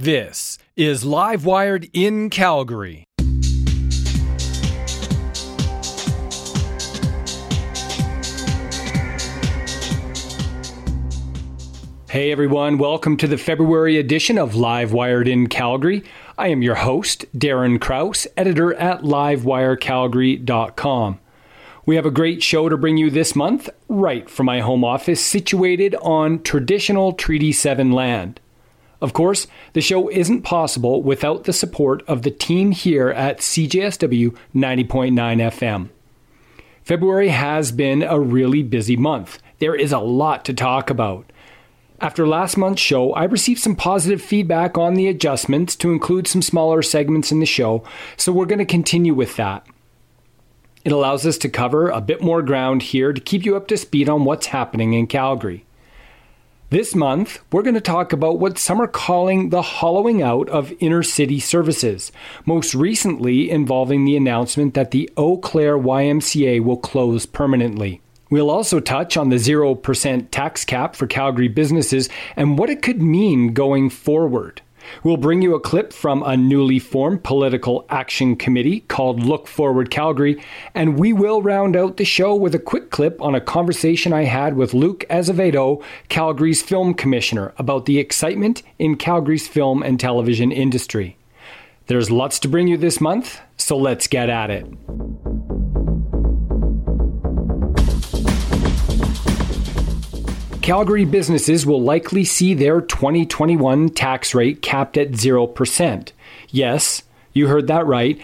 This is Live Wired in Calgary. Hey everyone, welcome to the February edition of Live Wired in Calgary. I am your host, Darren Krause, editor at livewirecalgary.com. We have a great show to bring you this month, right from my home office, situated on traditional Treaty 7 land. Of course, the show isn't possible without the support of the team here at CJSW 90.9 FM. February has been a really busy month. There is a lot to talk about. After last month's show, I received some positive feedback on the adjustments to include some smaller segments in the show, so we're going to continue with that. It allows us to cover a bit more ground here to keep you up to speed on what's happening in Calgary. This month, we're going to talk about what some are calling the hollowing out of inner city services, most recently involving the announcement that the Eau Claire YMCA will close permanently. We'll also touch on the 0% tax cap for Calgary businesses and what it could mean going forward. We'll bring you a clip from a newly formed political action committee called Look Forward Calgary, and we will round out the show with a quick clip on a conversation I had with Luke Azevedo, Calgary's film commissioner, about the excitement in Calgary's film and television industry. There's lots to bring you this month, so let's get at it. Calgary businesses will likely see their 2021 tax rate capped at 0%. Yes, you heard that right,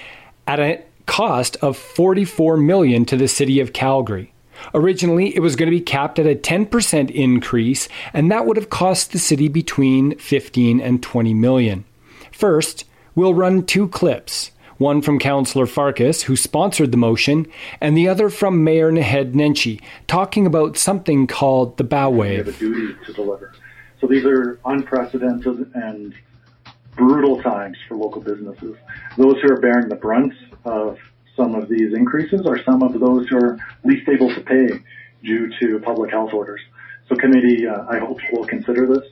at a cost of 44 million to the city of Calgary. Originally, it was going to be capped at a 10% increase, and that would have cost the city between 15 and 20 million. First, we'll run two clips one from Councillor Farkas, who sponsored the motion, and the other from Mayor Naheed Nenshi, talking about something called the bow wave. We have a duty to deliver. So these are unprecedented and brutal times for local businesses. Those who are bearing the brunt of some of these increases are some of those who are least able to pay due to public health orders. So committee, uh, I hope will consider this.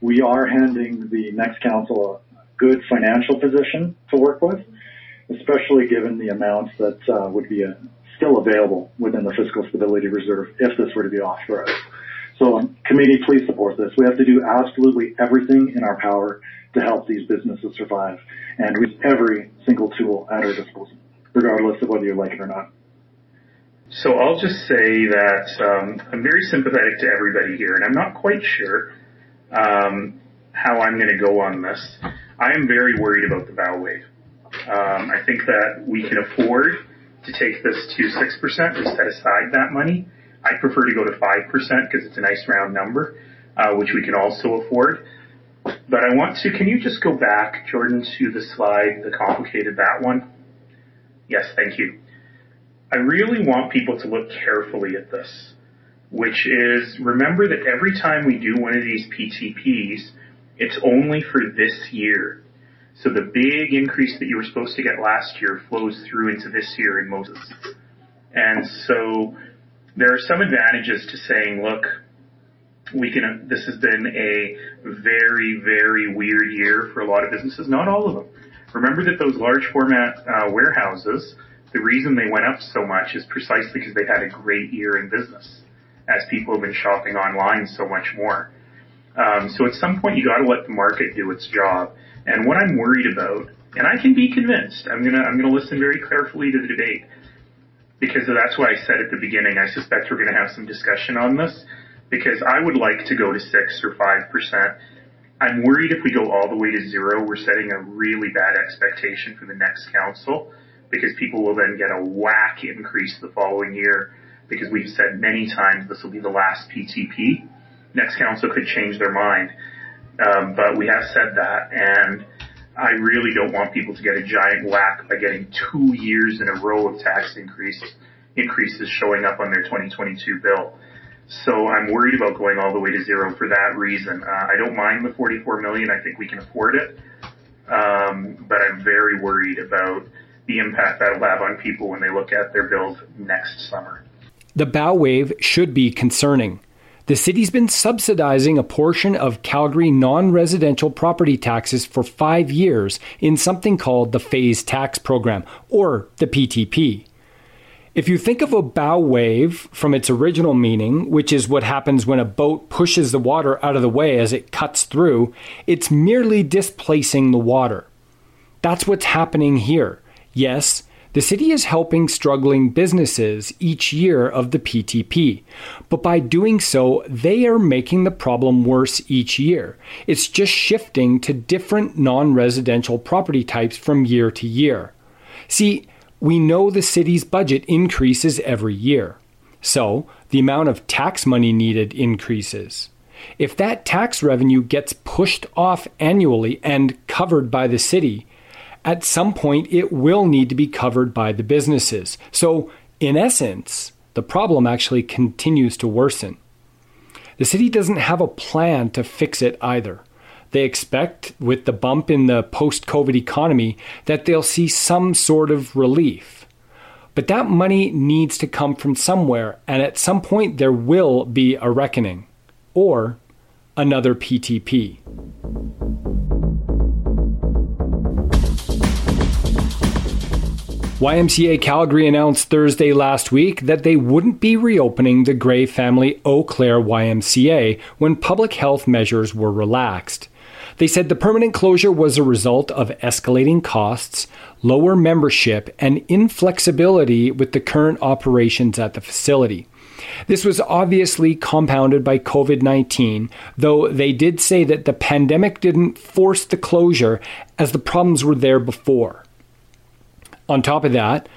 We are handing the next council a good financial position to work with especially given the amounts that uh, would be uh, still available within the fiscal stability reserve if this were to be authorized. So, um, committee, please support this. We have to do absolutely everything in our power to help these businesses survive, and with every single tool at our disposal, regardless of whether you like it or not. So I'll just say that um, I'm very sympathetic to everybody here, and I'm not quite sure um, how I'm going to go on this. I am very worried about the bow wave. Um, I think that we can afford to take this to 6% and set aside that money. I prefer to go to 5% because it's a nice round number, uh, which we can also afford. But I want to, can you just go back, Jordan, to the slide that complicated that one? Yes, thank you. I really want people to look carefully at this, which is remember that every time we do one of these PTPs, it's only for this year. So the big increase that you were supposed to get last year flows through into this year in Moses. And so there are some advantages to saying, look, we can, this has been a very, very weird year for a lot of businesses, not all of them. Remember that those large format uh, warehouses, the reason they went up so much is precisely because they had a great year in business as people have been shopping online so much more. Um, so at some point you got to let the market do its job. And what I'm worried about, and I can be convinced, I'm gonna I'm gonna listen very carefully to the debate because that's why I said at the beginning I suspect we're gonna have some discussion on this because I would like to go to six or five percent. I'm worried if we go all the way to zero, we're setting a really bad expectation for the next council because people will then get a whack increase the following year because we've said many times this will be the last PTP. Next council could change their mind. Um, but we have said that, and I really don't want people to get a giant whack by getting two years in a row of tax increase, increases showing up on their 2022 bill. So I'm worried about going all the way to zero for that reason. Uh, I don't mind the 44 million. I think we can afford it. Um, but I'm very worried about the impact that'll have on people when they look at their bills next summer. The bow wave should be concerning. The city's been subsidizing a portion of Calgary non residential property taxes for five years in something called the Phase Tax Program, or the PTP. If you think of a bow wave from its original meaning, which is what happens when a boat pushes the water out of the way as it cuts through, it's merely displacing the water. That's what's happening here. Yes, the city is helping struggling businesses each year of the PTP, but by doing so, they are making the problem worse each year. It's just shifting to different non residential property types from year to year. See, we know the city's budget increases every year, so the amount of tax money needed increases. If that tax revenue gets pushed off annually and covered by the city, at some point it will need to be covered by the businesses. So, in essence, the problem actually continues to worsen. The city doesn't have a plan to fix it either. They expect, with the bump in the post COVID economy, that they'll see some sort of relief. But that money needs to come from somewhere, and at some point there will be a reckoning or another PTP. YMCA Calgary announced Thursday last week that they wouldn't be reopening the Gray Family Eau Claire YMCA when public health measures were relaxed. They said the permanent closure was a result of escalating costs, lower membership, and inflexibility with the current operations at the facility. This was obviously compounded by COVID 19, though they did say that the pandemic didn't force the closure as the problems were there before. On top of that,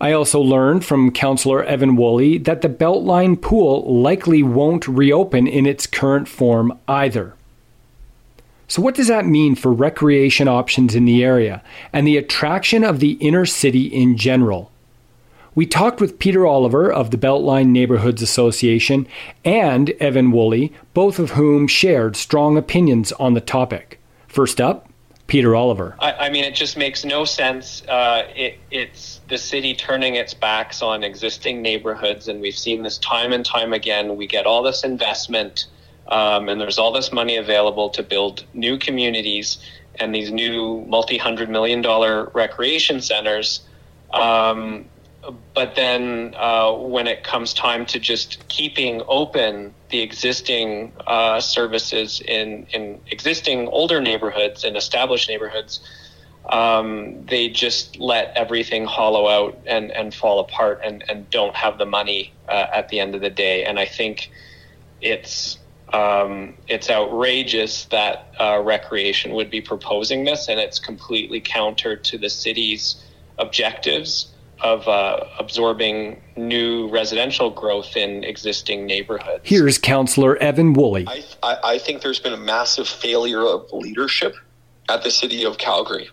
I also learned from Councillor Evan Woolley that the Beltline pool likely won't reopen in its current form either. So, what does that mean for recreation options in the area and the attraction of the inner city in general? We talked with Peter Oliver of the Beltline Neighborhoods Association and Evan Woolley, both of whom shared strong opinions on the topic. First up, Peter Oliver. I, I mean, it just makes no sense. Uh, it, it's the city turning its backs on existing neighborhoods, and we've seen this time and time again. We get all this investment, um, and there's all this money available to build new communities and these new multi hundred million dollar recreation centers. Um, but then uh, when it comes time to just keeping open the existing uh, services in, in existing older neighborhoods and established neighborhoods, um, they just let everything hollow out and, and fall apart and, and don't have the money uh, at the end of the day. And I think it's um, it's outrageous that uh, recreation would be proposing this, and it's completely counter to the city's objectives of uh, absorbing new residential growth in existing neighborhoods. Here's Councillor Evan Woolley. I, I, I, think there's been a massive failure of leadership at the city of Calgary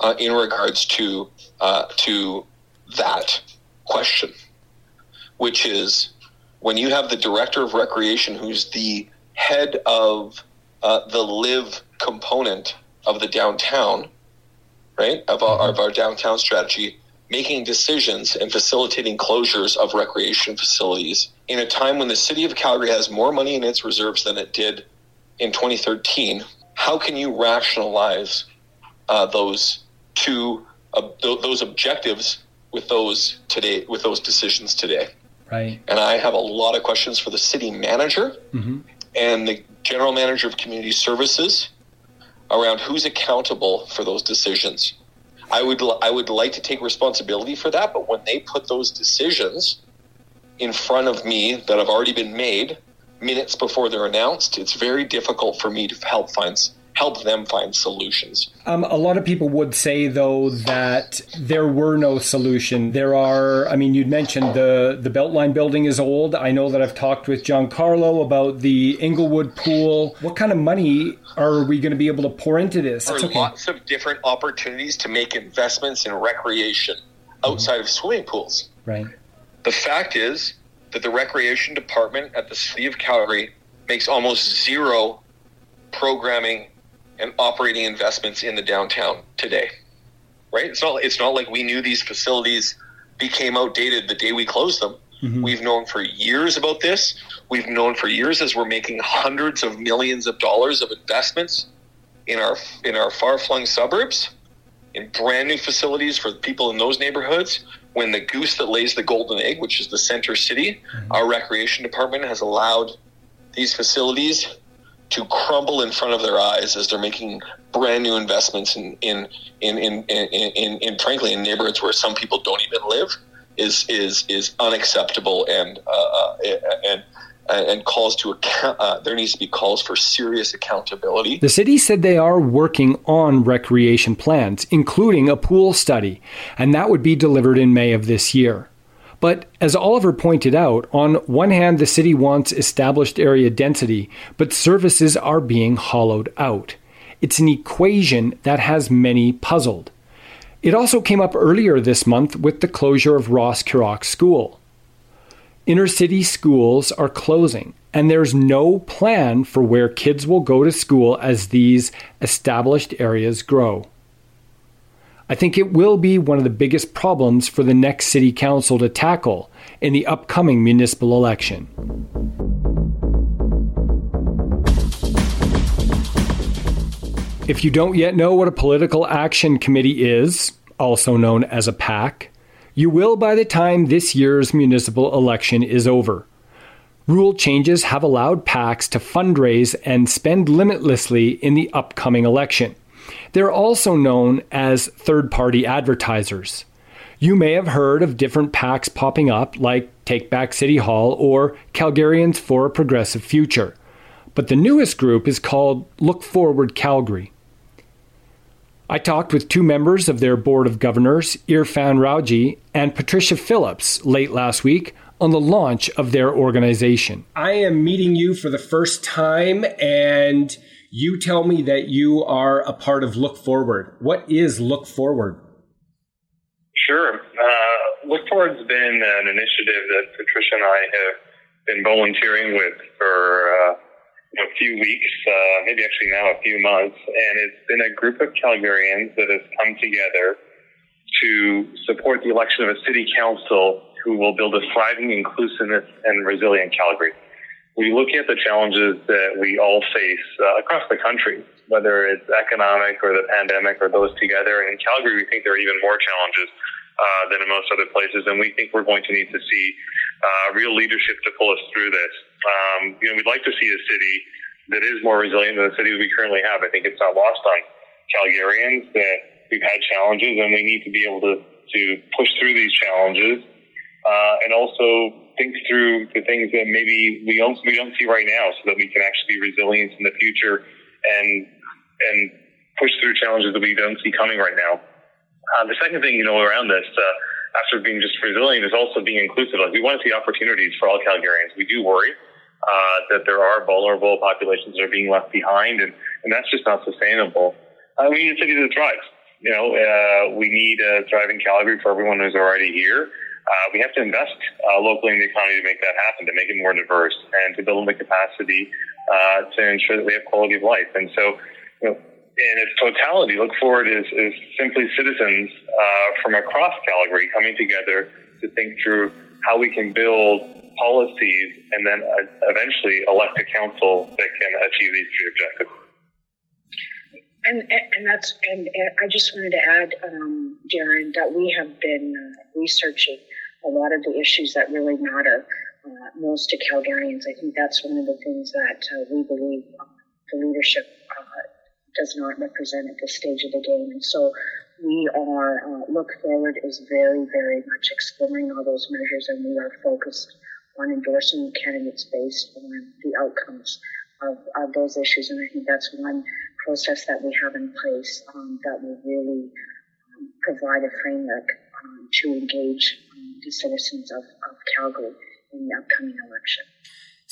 uh, in regards to uh, to that question, which is when you have the director of recreation, who's the head of uh, the live component of the downtown, right of our, of our downtown strategy making decisions and facilitating closures of recreation facilities in a time when the city of Calgary has more money in its reserves than it did in 2013. How can you rationalize uh, those two uh, th- those objectives with those today with those decisions today? Right. And I have a lot of questions for the city manager mm-hmm. and the general manager of community services around who's accountable for those decisions. I would I would like to take responsibility for that, but when they put those decisions in front of me that have already been made minutes before they're announced, it's very difficult for me to help find help them find solutions. Um, a lot of people would say, though, that there were no solution. There are, I mean, you'd mentioned the, the Beltline building is old. I know that I've talked with Gian-Carlo about the Inglewood pool. What kind of money are we going to be able to pour into this? There are okay. lots of different opportunities to make investments in recreation outside mm-hmm. of swimming pools. Right. The fact is that the recreation department at the city of Calgary makes almost zero programming and operating investments in the downtown today. Right? It's not it's not like we knew these facilities became outdated the day we closed them. Mm-hmm. We've known for years about this. We've known for years as we're making hundreds of millions of dollars of investments in our in our far flung suburbs, in brand new facilities for people in those neighborhoods. When the goose that lays the golden egg, which is the center city, mm-hmm. our recreation department has allowed these facilities to crumble in front of their eyes as they're making brand new investments in in in in, in, in, in frankly in neighborhoods where some people don't even live is is is unacceptable and uh, uh and and calls to account. Uh, there needs to be calls for serious accountability. The city said they are working on recreation plans, including a pool study, and that would be delivered in May of this year. But as Oliver pointed out, on one hand, the city wants established area density, but services are being hollowed out. It's an equation that has many puzzled. It also came up earlier this month with the closure of Rosscarrock School. Inner city schools are closing, and there's no plan for where kids will go to school as these established areas grow. I think it will be one of the biggest problems for the next city council to tackle in the upcoming municipal election. If you don't yet know what a political action committee is, also known as a PAC, you will by the time this year's municipal election is over. Rule changes have allowed PACs to fundraise and spend limitlessly in the upcoming election. They're also known as third party advertisers. You may have heard of different PACs popping up, like Take Back City Hall or Calgarians for a Progressive Future. But the newest group is called Look Forward Calgary. I talked with two members of their board of governors, Irfan Rawji and Patricia Phillips, late last week on the launch of their organization. I am meeting you for the first time, and you tell me that you are a part of Look Forward. What is Look Forward? Sure. Uh, Look Forward's been an initiative that Patricia and I have been volunteering with for. Uh, a few weeks, uh, maybe actually now a few months, and it's been a group of Calgarians that has come together to support the election of a city council who will build a thriving, inclusive, and resilient Calgary. We look at the challenges that we all face uh, across the country, whether it's economic or the pandemic or those together. And in Calgary, we think there are even more challenges uh, than in most other places, and we think we're going to need to see uh, real leadership to pull us through this. Um, you know, we'd like to see a city that is more resilient than the cities we currently have. I think it's not lost on Calgarians that we've had challenges, and we need to be able to to push through these challenges, uh, and also think through the things that maybe we don't we don't see right now, so that we can actually be resilient in the future and and push through challenges that we don't see coming right now. Uh, the second thing, you know, around this, uh, after being just resilient, is also being inclusive. Like we want to see opportunities for all Calgarians. We do worry uh, that there are vulnerable populations that are being left behind, and, and that's just not sustainable. Uh, we need a city that thrives. You know, uh, we need a thriving Calgary for everyone who's already here. Uh, we have to invest uh, locally in the economy to make that happen, to make it more diverse, and to build the capacity uh, to ensure that we have quality of life. And so, you know, in its totality, Look Forward is, is simply citizens uh, from across Calgary coming together to think through how we can build policies and then uh, eventually elect a council that can achieve these three objectives. And, and that's and, I just wanted to add, um, Darren, that we have been uh, researching a lot of the issues that really matter uh, most to Calgarians. I think that's one of the things that uh, we believe uh, the leadership does not represent at this stage of the game. And so we are, uh, Look Forward is very, very much exploring all those measures and we are focused on endorsing candidates based on the outcomes of, of those issues. And I think that's one process that we have in place um, that will really um, provide a framework um, to engage um, the citizens of, of Calgary in the upcoming election.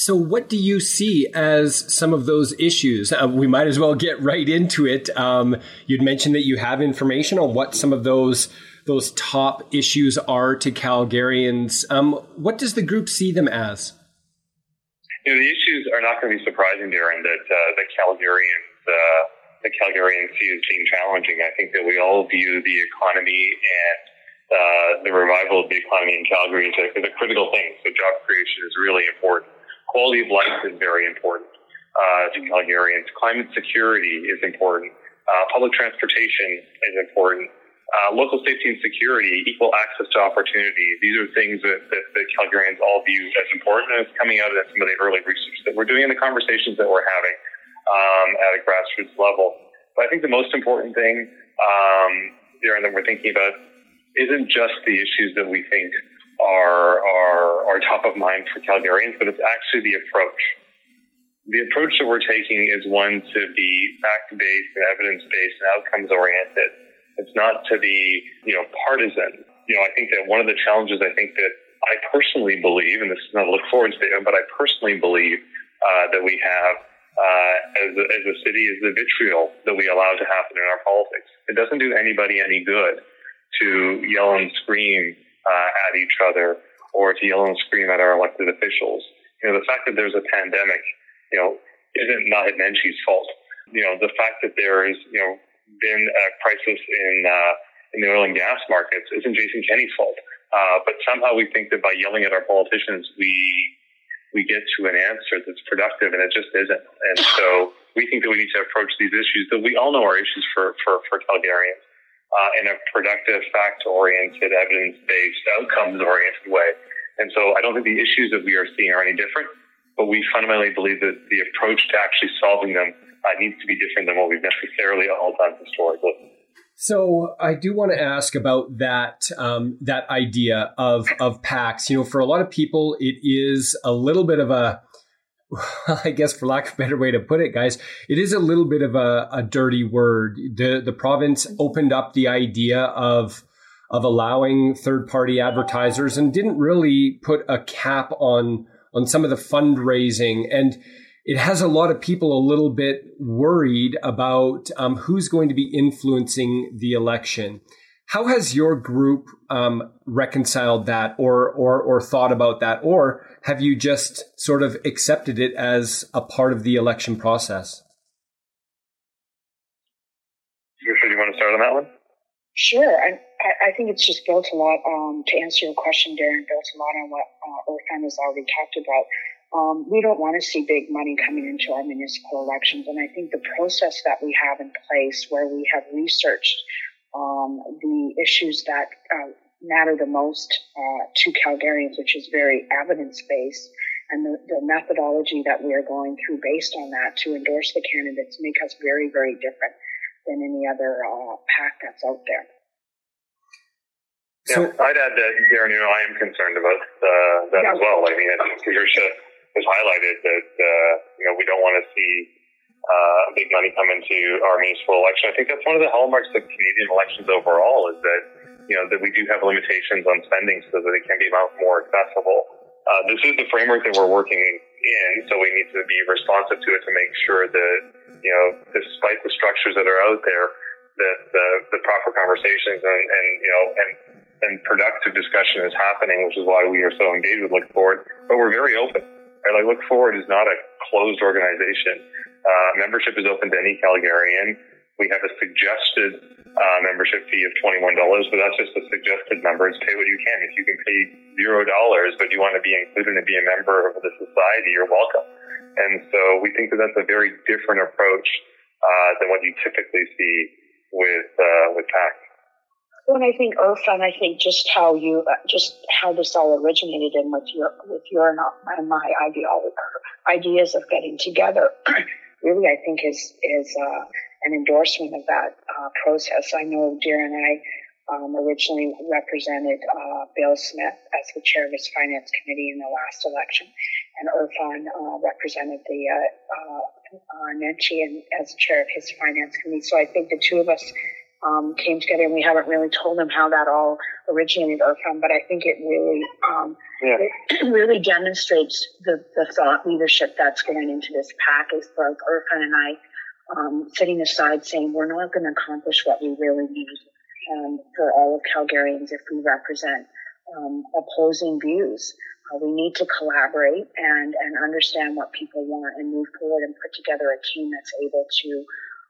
So, what do you see as some of those issues? Uh, we might as well get right into it. Um, you'd mentioned that you have information on what some of those those top issues are to Calgarians. Um, what does the group see them as? You know, the issues are not going to be surprising, Darren. That uh, the Calgarians, uh, the Calgarians see as being challenging. I think that we all view the economy and uh, the revival of the economy in Calgary is a, is a critical thing. So job creation is really important. Quality of life is very important uh, to Calgarians. Climate security is important. Uh, public transportation is important. Uh, local safety and security, equal access to opportunity. These are things that, that, that Calgarians all view as important, and it's coming out of some of the early research that we're doing and the conversations that we're having um, at a grassroots level. But I think the most important thing, um, Darren, that we're thinking about isn't just the issues that we think are, are, are top of mind for Calgarians, but it's actually the approach. The approach that we're taking is one to be fact-based and evidence-based and outcomes-oriented it's not to be, you know, partisan. You know, I think that one of the challenges I think that I personally believe, and this is not a look forward statement, but I personally believe uh, that we have uh, as, a, as a city is the vitriol that we allow to happen in our politics. It doesn't do anybody any good to yell and scream uh, at each other or to yell and scream at our elected officials. You know, the fact that there's a pandemic, you know, isn't Naheed Nenshi's fault. You know, the fact that there is, you know, been a crisis in uh, in the oil and gas markets isn't Jason Kenney's fault. Uh, but somehow we think that by yelling at our politicians, we we get to an answer that's productive, and it just isn't. And so we think that we need to approach these issues that we all know are issues for for, for Calgarians uh, in a productive, fact-oriented, evidence-based, outcomes-oriented way. And so I don't think the issues that we are seeing are any different, but we fundamentally believe that the approach to actually solving them uh, needs to be different than what we've necessarily all done historically. So I do want to ask about that um, that idea of of PACs. You know, for a lot of people, it is a little bit of a I guess, for lack of a better way to put it, guys, it is a little bit of a, a dirty word. The the province opened up the idea of of allowing third party advertisers and didn't really put a cap on on some of the fundraising and it has a lot of people a little bit worried about um, who's going to be influencing the election. How has your group um, reconciled that, or or or thought about that, or have you just sort of accepted it as a part of the election process? You sure you want to start on that one? Sure. I, I think it's just built a lot, um, to answer your question, Darren, built a lot on what uh, Irfan has already talked about. Um, we don't want to see big money coming into our municipal elections. And I think the process that we have in place where we have researched um, the issues that uh, matter the most uh, to Calgarians, which is very evidence based, and the, the, methodology that we are going through based on that to endorse the candidates make us very, very different than any other uh, PAC that's out there. So, yeah, I'd add that, Darren, you know, I am concerned about uh, that yeah. as well. I mean, Patricia has highlighted that uh, you know we don't want to see uh, big money come into our municipal election. I think that's one of the hallmarks of Canadian elections overall is that you know that we do have limitations on spending so that it can be more accessible. Uh, this is the framework that we're working in, so we need to be responsive to it to make sure that you know, despite the structures that are out there, that the, the proper conversations and, and you know and and productive discussion is happening, which is why we are so engaged with Look Forward. But we're very open Right? Like Look Forward is not a closed organization. Uh, membership is open to any Calgarian. We have a suggested uh, membership fee of $21, but that's just a suggested member. It's pay what you can. If you can pay zero dollars, but you want to be included and be a member of the society, you're welcome. And so we think that that's a very different approach uh, than what you typically see with uh, with PAC. When I think Irfan, I think just how you, just how this all originated and with your, with your and my ideas of getting together, really, I think is, is, uh, an endorsement of that, uh, process. I know Darren and I, um, originally represented uh, Bill Smith as the chair of his finance committee in the last election, and Irfan uh, represented the uh, uh, Nenshi as chair of his finance committee. So I think the two of us um, came together, and we haven't really told them how that all originated or from. But I think it really, um, yeah. it really demonstrates the, the thought leadership that's going into this PAC. Is both Irfan and I um, sitting aside saying we're not going to accomplish what we really need um, for all of Calgarians if we represent um, opposing views. Uh, we need to collaborate and and understand what people want and move forward and put together a team that's able to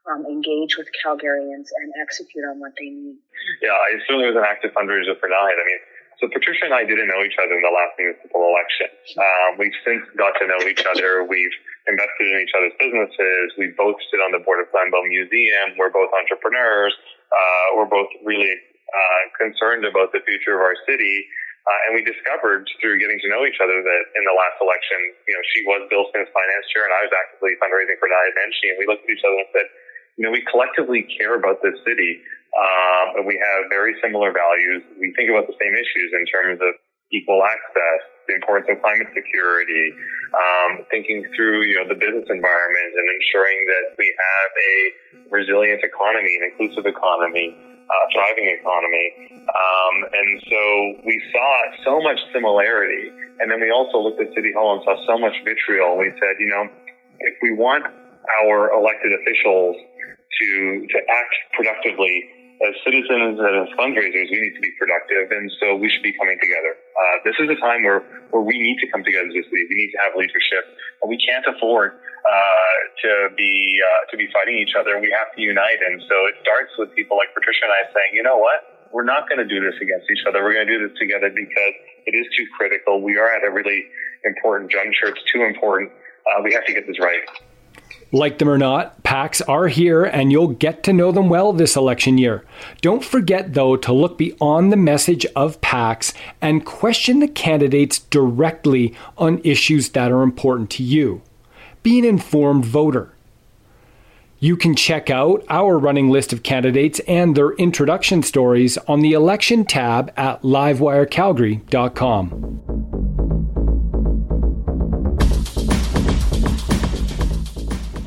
um, engage with Calgarians and execute on what they need. Yeah, I certainly was an active fundraiser for Nine. I mean, so Patricia and I didn't know each other in the last municipal election. Um, we've since got to know each other. We've invested in each other's businesses. We both sit on the board of Glenbow Museum. We're both entrepreneurs. Uh, we're both really uh, concerned about the future of our city. Uh, and we discovered through getting to know each other that in the last election, you know, she was Bill Smith's finance chair and I was actively fundraising for Naheed Nenshi. And we looked at each other and said, you know, we collectively care about this city. Um, and we have very similar values. We think about the same issues in terms of equal access, the importance of climate security, um, thinking through, you know, the business environment and ensuring that we have a resilient economy, an inclusive economy, uh, thriving economy. Um, and so we saw so much similarity. And then we also looked at City Hall and saw so much vitriol. We said, you know, if we want our elected officials to, to act productively as citizens and as fundraisers, we need to be productive. And so we should be coming together. Uh, this is a time where, where we need to come together as a city. We need to have leadership. And we can't afford uh, to be uh, to be fighting each other. We have to unite, and so it starts with people like Patricia and I saying, you know what, we're not going to do this against each other. We're going to do this together because it is too critical. We are at a really important juncture. It's too important. Uh, we have to get this right. Like them or not, PACs are here and you'll get to know them well this election year. Don't forget, though, to look beyond the message of PACs and question the candidates directly on issues that are important to you be an informed voter. You can check out our running list of candidates and their introduction stories on the election tab at livewirecalgary.com.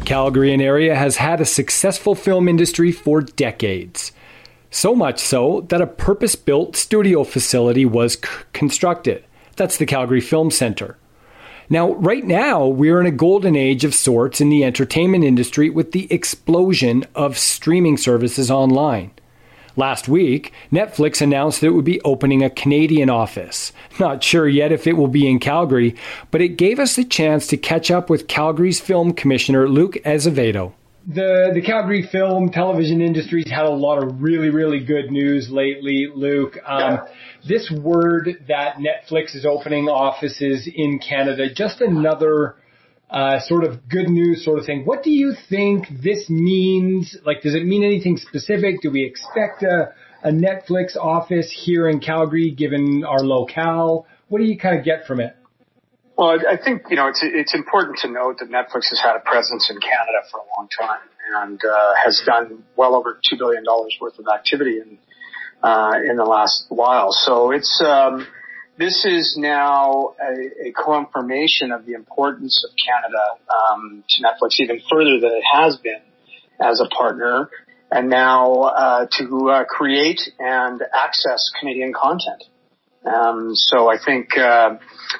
Calgary and area has had a successful film industry for decades. So much so that a purpose built studio facility was c- constructed. That's the Calgary Film Center. Now, right now, we're in a golden age of sorts in the entertainment industry with the explosion of streaming services online. Last week, Netflix announced that it would be opening a Canadian office. Not sure yet if it will be in Calgary, but it gave us the chance to catch up with Calgary's film commissioner, Luke Azevedo the the Calgary film television industry's had a lot of really really good news lately, Luke. Um, this word that Netflix is opening offices in Canada, just another uh, sort of good news sort of thing. What do you think this means? Like, does it mean anything specific? Do we expect a a Netflix office here in Calgary, given our locale? What do you kind of get from it? Well, I think you know it's it's important to note that Netflix has had a presence in Canada for a long time and uh, has done well over two billion dollars worth of activity in uh, in the last while. So it's um, this is now a, a, confirmation of the importance of Canada um, to Netflix even further than it has been as a partner, and now uh, to uh, create and access Canadian content. Um, so I think, uh,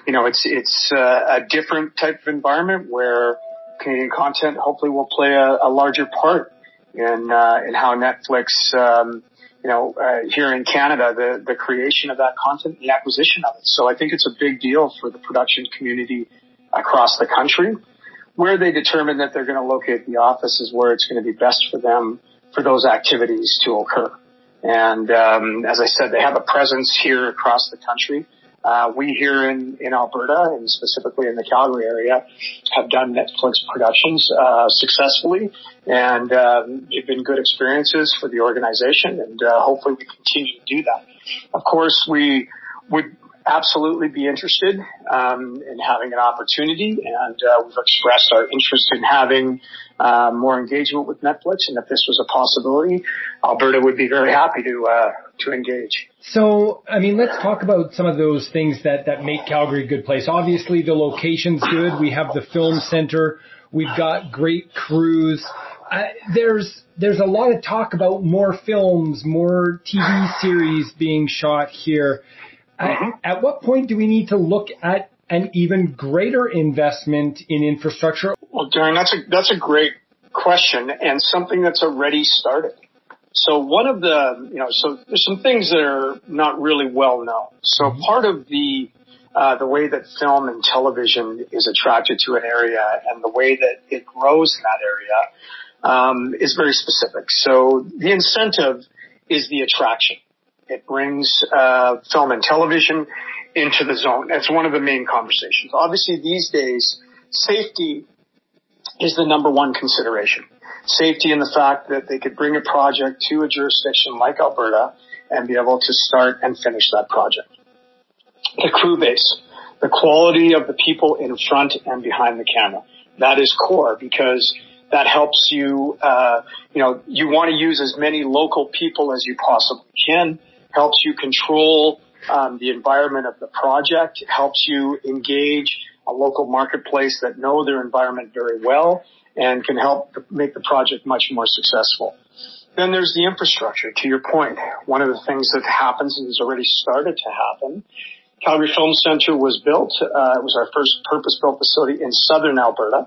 you know, it's, it's uh, a different type of environment where Canadian content hopefully will play a, a larger part in, uh, in how Netflix, um, you know, uh, here in Canada, the, the creation of that content, and the acquisition of it. So I think it's a big deal for the production community across the country. Where they determine that they're going to locate the office is where it's going to be best for them for those activities to occur. And um, as I said, they have a presence here across the country. Uh, we here in, in Alberta and specifically in the Calgary area have done Netflix productions uh, successfully, and um, it's been good experiences for the organization, and uh, hopefully we continue to do that. Of course, we would absolutely be interested um, in having an opportunity, and uh, we've expressed our interest in having uh, more engagement with Netflix, and if this was a possibility, Alberta would be very happy to uh, to engage. So, I mean, let's talk about some of those things that that make Calgary a good place. Obviously, the location's good. We have the film center. We've got great crews. Uh, there's there's a lot of talk about more films, more TV series being shot here. Mm-hmm. At, at what point do we need to look at an even greater investment in infrastructure? Well, Darren, that's a that's a great question and something that's already started. So one of the, you know, so there's some things that are not really well known. So mm-hmm. part of the uh, the way that film and television is attracted to an area and the way that it grows in that area um, is very specific. So the incentive is the attraction. It brings uh, film and television into the zone. That's one of the main conversations. Obviously, these days, safety is the number one consideration. Safety and the fact that they could bring a project to a jurisdiction like Alberta and be able to start and finish that project. The crew base, the quality of the people in front and behind the camera. That is core because that helps you, uh, you know, you want to use as many local people as you possibly can, helps you control um, the environment of the project, helps you engage a local marketplace that know their environment very well and can help make the project much more successful. Then there's the infrastructure. To your point, one of the things that happens and has already started to happen. Calgary Film Center was built. Uh, it was our first purpose-built facility in southern Alberta,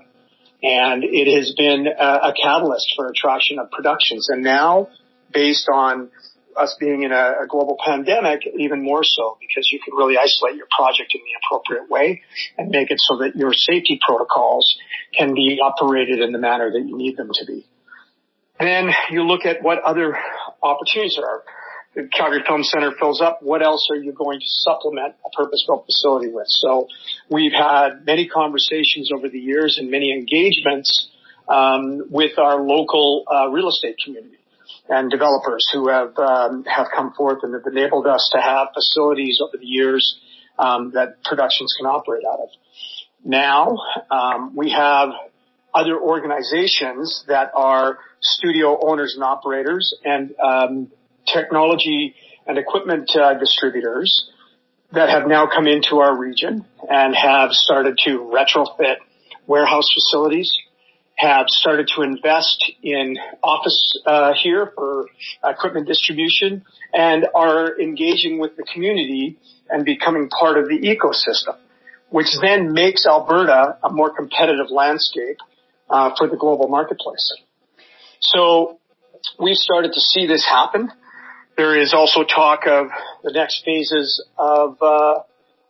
and it has been a, a catalyst for attraction of productions. And now, based on us being in a, a, global pandemic, even more so because you can really isolate your project in the appropriate way and make it so that your safety protocols can be operated in the manner that you need them to be. Then you look at what other opportunities there are. The Calgary Film Center fills up. What else are you going to supplement a purpose-built facility with? So we've had many conversations over the years and many engagements um, with our local uh, real estate community and developers who have um, have come forth and have enabled us to have facilities over the years um, that productions can operate out of. Now um, we have other organizations that are studio owners and operators and um, technology and equipment uh, distributors that have now come into our region and have started to retrofit warehouse facilities have started to invest in office uh, here for equipment distribution and are engaging with the community and becoming part of the ecosystem, which then makes Alberta a more competitive landscape uh, for the global marketplace. So we've started to see this happen. There is also talk of the next phases of, uh,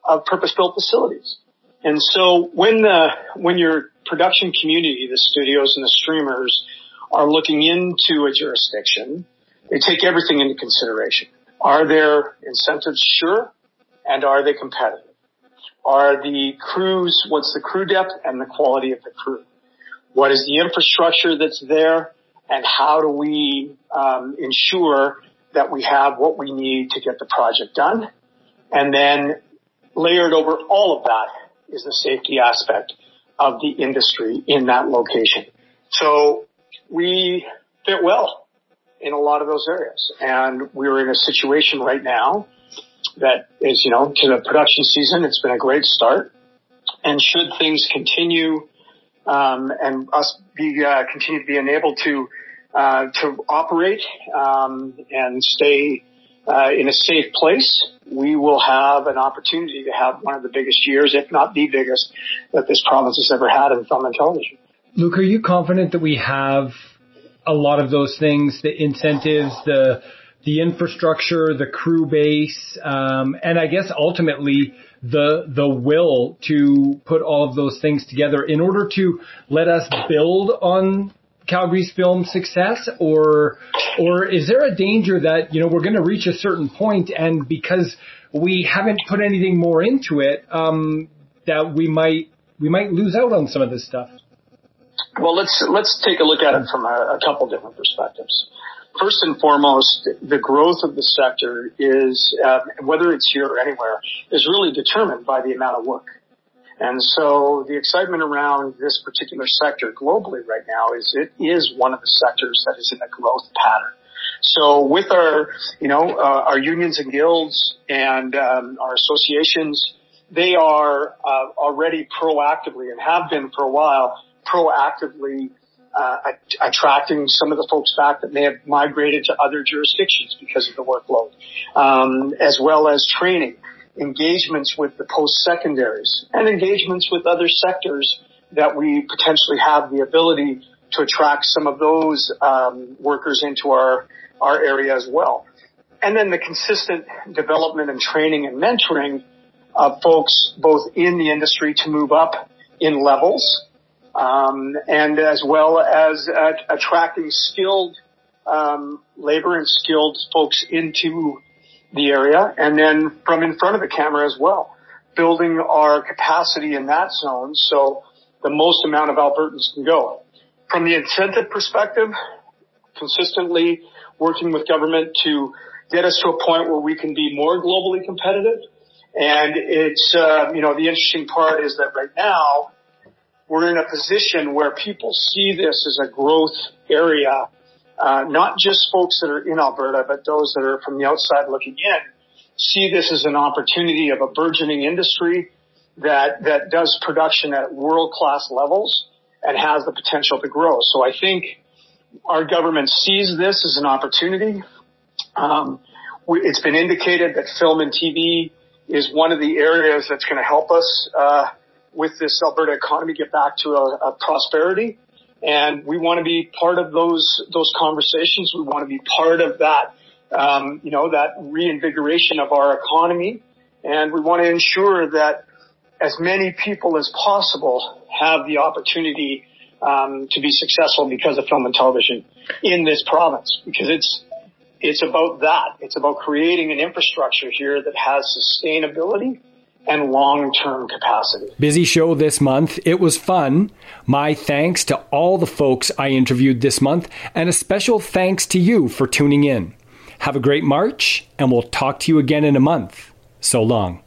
of purpose-built facilities. And so when the, when your production community, the studios and the streamers are looking into a jurisdiction, they take everything into consideration. Are there incentives? Sure. And are they competitive? Are the crews, what's the crew depth and the quality of the crew? What is the infrastructure that's there? And how do we um, ensure that we have what we need to get the project done? And then layered over all of that is the safety aspect of the industry in that location. So we fit well in a lot of those areas. And we're in a situation right now that is, you know, to the production season, it's been a great start. And should things continue, um, and us be, uh, continue being able to, uh, to operate, um, and stay, uh, in a safe place, we will have an opportunity to have one of the biggest years, if not the biggest, that this province has ever had in film and television. Luke, are you confident that we have a lot of those things, the incentives, the the infrastructure, the crew base, um, and I guess ultimately the the will to put all of those things together in order to let us build on Calgary's film success, or or is there a danger that you know we're going to reach a certain point, and because we haven't put anything more into it, um, that we might we might lose out on some of this stuff? Well, let's let's take a look at it from a, a couple different perspectives. First and foremost, the growth of the sector is, uh, whether it's here or anywhere, is really determined by the amount of work. And so the excitement around this particular sector globally right now is it is one of the sectors that is in a growth pattern. So with our, you know, uh, our unions and guilds and um, our associations, they are uh, already proactively and have been for a while proactively uh, attracting some of the folks back that may have migrated to other jurisdictions because of the workload, um, as well as training engagements with the post-secondaries and engagements with other sectors that we potentially have the ability to attract some of those um, workers into our our area as well. And then the consistent development and training and mentoring of folks both in the industry to move up in levels um, and as well as attracting skilled um, labor and skilled folks into the area, and then from in front of the camera as well, building our capacity in that zone so the most amount of Albertans can go. From the incentive perspective, consistently working with government to get us to a point where we can be more globally competitive. And it's, uh, you know, the interesting part is that right now we're in a position where people see this as a growth area, uh, not just folks that are in Alberta, but those that are from the outside looking in see this as an opportunity of a burgeoning industry that, that does production at world class levels and has the potential to grow. So I think our government sees this as an opportunity. Um, it's been indicated that film and TV is one of the areas that's going to help us uh, with this Alberta economy get back to a, a prosperity. And we want to be part of those those conversations. We want to be part of that, um, you know, that reinvigoration of our economy. And we want to ensure that as many people as possible have the opportunity um, to be successful because of film and television in this province. Because it's it's about that. It's about creating an infrastructure here that has sustainability and long-term capacity. Busy show this month. It was fun. My thanks to all the folks I interviewed this month and a special thanks to you for tuning in. Have a great March and we'll talk to you again in a month. So long.